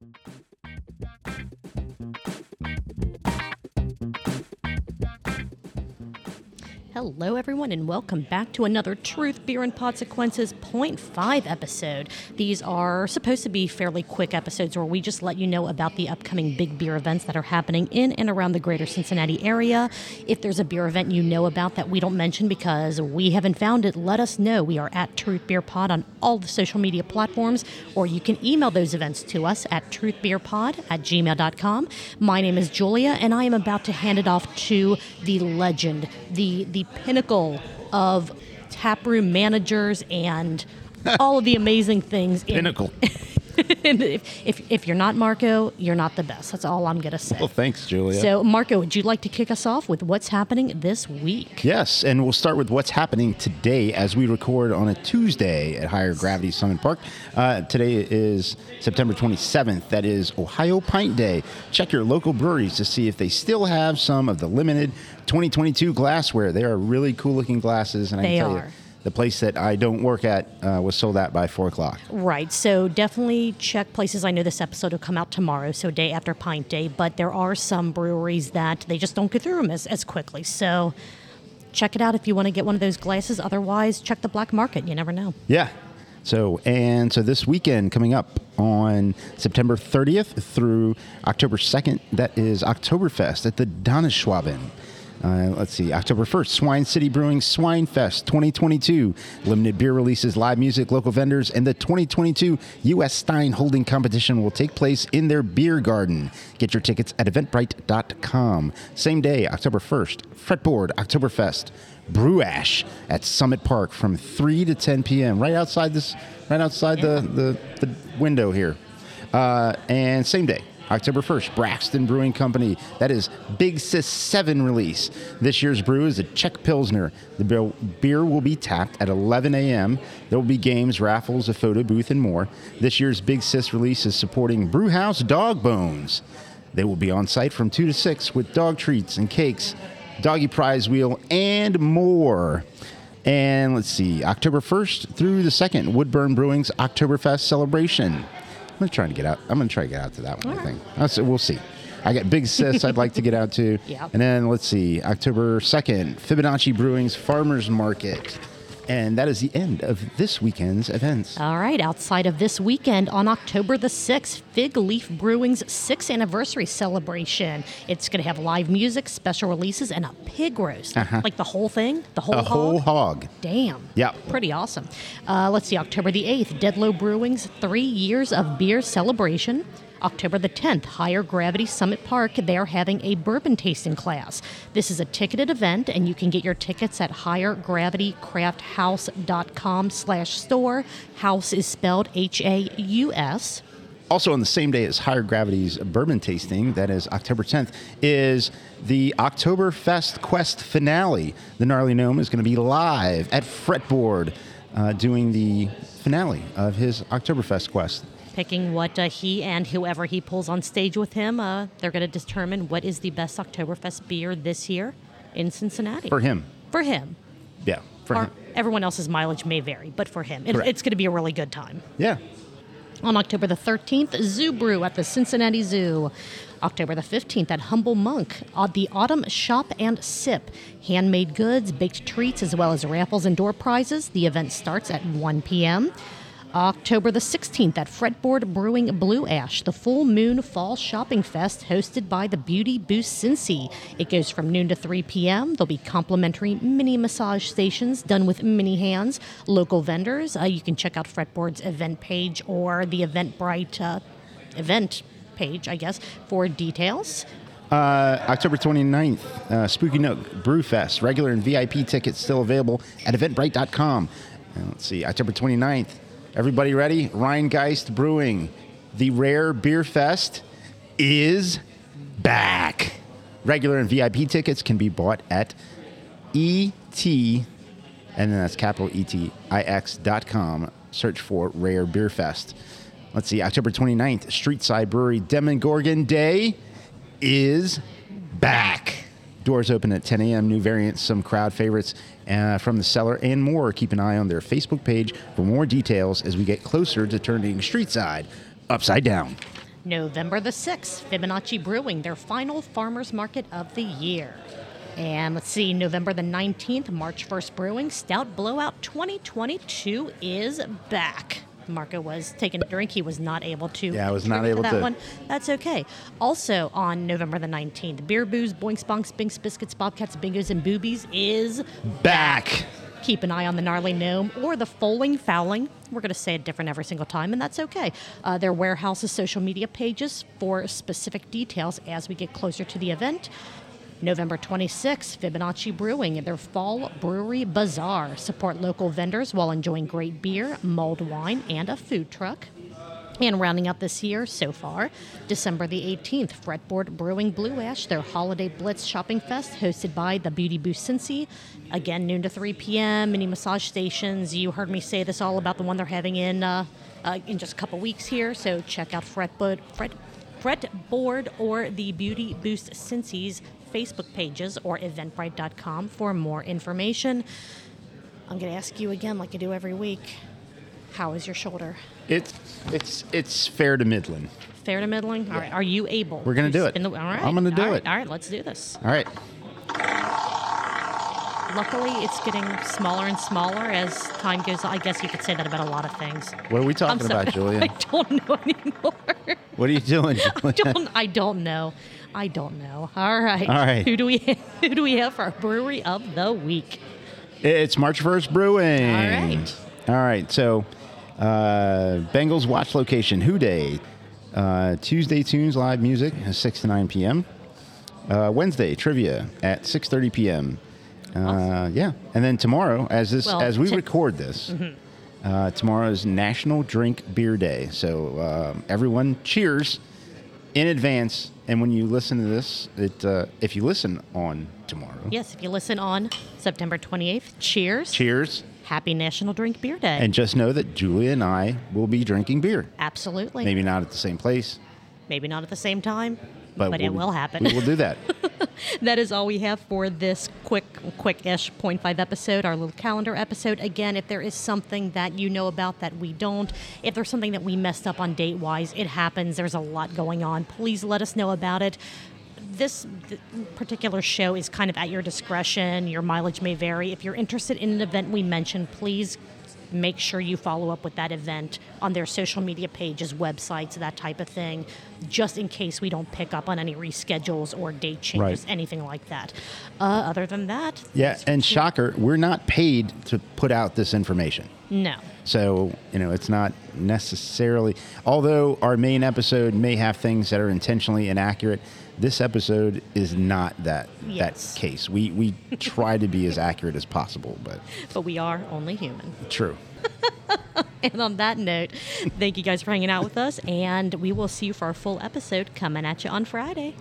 Thank you. Hello, everyone, and welcome back to another Truth, Beer, and Consequences 0.5 episode. These are supposed to be fairly quick episodes where we just let you know about the upcoming big beer events that are happening in and around the greater Cincinnati area. If there's a beer event you know about that we don't mention because we haven't found it, let us know. We are at Truth Beer Pod on all the social media platforms, or you can email those events to us at truthbeerpod at gmail.com. My name is Julia, and I am about to hand it off to the legend, the, the pinnacle of taproom managers and all of the amazing things. in- Pinnacle. and if, if, if you're not Marco, you're not the best. That's all I'm going to say. Well, thanks, Julia. So, Marco, would you like to kick us off with what's happening this week? yes, and we'll start with what's happening today as we record on a Tuesday at Higher Gravity Summit Park. Uh, today is September 27th. That is Ohio Pint Day. Check your local breweries to see if they still have some of the limited 2022 glassware. They are really cool looking glasses, and I They can tell are. you, the place that I don't work at uh, was sold out by four o'clock. Right. So definitely check places. I know this episode will come out tomorrow, so day after Pint Day, but there are some breweries that they just don't go through them as, as quickly. So check it out if you want to get one of those glasses. Otherwise, check the black market. You never know. Yeah. So and so this weekend coming up on September 30th through October 2nd, that is Oktoberfest at the Donauschwaben. Uh, let's see, October 1st, Swine City Brewing Swine Fest 2022. Limited beer releases, live music, local vendors, and the 2022 U.S. Stein Holding Competition will take place in their beer garden. Get your tickets at eventbrite.com. Same day, October 1st, Fretboard Oktoberfest. Blue Ash at Summit Park from 3 to 10 p.m. right outside this right outside the, the, the window here. Uh, and same day, October 1st, Braxton Brewing Company. That is Big Sis 7 release. This year's brew is a Czech Pilsner. The beer, will be tapped at 11 a.m. There will be games, raffles, a photo booth, and more. This year's Big Sis release is supporting Brewhouse Dog Bones. They will be on site from 2 to 6 with dog treats and cakes, doggy prize wheel, and more. And let's see, October 1st through the 2nd, Woodburn Brewing's Oktoberfest celebration. To try and get out. I'm to try to get out to that one, I think. That's, we'll see. I got Big Sis I'd like to get out to. Yep. And then let's see, October 2nd, Fibonacci Brewing's Farmers Market. And that is the end of this weekend's events. All right, outside of this weekend on October the 6th, Fig Leaf Brewing's 6th anniversary celebration. It's going to have live music, special releases, and a pig roast. Like the whole thing? The whole Uh-huh. A whole hog? hog. Damn. Yep. Pretty awesome. Uh, let's see, October the 8th, Deadlow Brewing's three years of beer celebration. October the 10th, Higher Gravity Summit Park, they're having a bourbon tasting class. This is a ticketed event, and you can get your tickets at highergravitycrafthouse.com slash store. House is spelled H-A-U-S. Also, on the same day as Higher Gravity's bourbon tasting, that is October 10th, is the Oktoberfest Quest finale. The Gnarly Gnome is going to be live at Fretboard uh, doing the finale of his Oktoberfest Quest. Picking what uh, he and whoever he pulls on stage with him, uh, they're going to determine what is the best Oktoberfest beer this year in Cincinnati. For him. For him. Yeah, for Or him. everyone else's mileage may vary, but for him, it, it's going to be a really good time. Yeah. On October the 13th, Zoo Brew at the Cincinnati Zoo. October the 15th at Humble Monk, uh, the Autumn Shop and Sip. Handmade goods, baked treats, as well as raffles and door prizes. The event starts at 1 p.m. October the 16th at Fretboard Brewing Blue Ash, the Full Moon Fall Shopping Fest hosted by the Beauty Boost Cincy. It goes from noon to 3 p.m. There'll be complimentary mini massage stations done with mini hands, local vendors. Uh, you can check out Fretboard's event page or the Eventbrite uh, event page, I guess, for details. Uh, October 29th, uh, Spooky Nook Brewfest. Regular and VIP tickets still available at eventbrite.com. And let's see, October 29th. Everybody ready? Rhinegeist Brewing. The Rare Beer Fest is back. Regular and VIP tickets can be bought at ET, and then that's capital E E-T-I-X dot com. Search for Rare Beer Fest. Let's see, October 29th, Streetside Brewery Demogorgon Day is back. Doors open at 10 a.m. New variants, some crowd favorites uh, from the cellar, and more. Keep an eye on their Facebook page for more details as we get closer to turning Streetside upside down. November the 6th, Fibonacci Brewing, their final farmers market of the year. And let's see, November the 19th, March 1st Brewing, Stout Blowout 2022 is back. Marco was taking a drink. He was not able to. Yeah, I was not able that to. one. That's okay. Also on November the 19th, Beer Booze, Boinks, Bonks, Binks, Biscuits, Bobcats, Bingos, and Boobies is Back. Keep an eye on the Gnarly Gnome or the Foaling Fouling. We're going to say it different every single time, and that's okay. Uh, their warehouse's social media pages for specific details as we get closer to the event. November 26th, Fibonacci Brewing, their Fall Brewery Bazaar. Support local vendors while enjoying great beer, mulled wine, and a food truck. And rounding out this year so far, December the 18th, Fretboard Brewing Blue Ash, their Holiday Blitz Shopping Fest, hosted by the Beauty Boost Cincy. Again, noon to 3 p.m., mini massage stations. You heard me say this all about the one they're having in uh, uh, in just a couple weeks here, so check out Fretboard, Fret, Fretboard or the Beauty Boost Cincy's Facebook pages or eventbrite.com for more information. I'm going to ask you again, like I do every week. How is your shoulder? It's it's it's fair to middling. Fair to middling. All right. Are you able? We're gonna do it. The, all right. I'm gonna do All right, it. All right. Let's do this. All right. Luckily, it's getting smaller and smaller as time goes on. I guess you could say that about a lot of things. What are we talking about, Julia? I don't know anymore. What are you doing, I don't. I don't know. I don't know. All right. All right. Who do we Who do we have for our brewery of the week? It's March 1st Brewing. All right. All right. So, uh, Bengals watch location, Who Day. Uh, Tuesday Tunes live music, 6 to 9 p.m. Uh, Wednesday trivia at 6:30 p.m. Uh, yeah, and then tomorrow, as this Well, as we t- record this, uh, tomorrow is National Drink Beer Day. So um, everyone, cheers in advance. And when you listen to this, it uh, if you listen on tomorrow, Yes. If you listen on September 28th, cheers. cheers. Happy National Drink Beer Day. And just know that Julia and I will be drinking beer. Absolutely. Maybe not at the same place, Maybe not at the same time, but, but, it we'll- will happen. We will do that. that is all we have for this quick, quick-ish 0.5 episode, our little calendar episode. Again, if there is something that you know about that we don't, if there's something that we messed up on date-wise, it happens. There's a lot going on. Please let us know about it. This th- particular show is kind of at your discretion. Your mileage may vary. If you're interested in an event we mentioned, please make sure you follow up with that event on their social media pages, websites, that type of thing, just in case we don't pick up on any reschedules or date changes, Right. anything like that. Uh, other than that, Yeah, and shocker, we're not paid to put out this information. no. So, you know, it's not necessarily, although our main episode may have things that are intentionally inaccurate, this episode is not that Yes. that case. We we try to be as accurate as possible, but But we are only human. true. And on that note, thank you guys for hanging out with us, and we will see you for our full episode coming at you on Friday.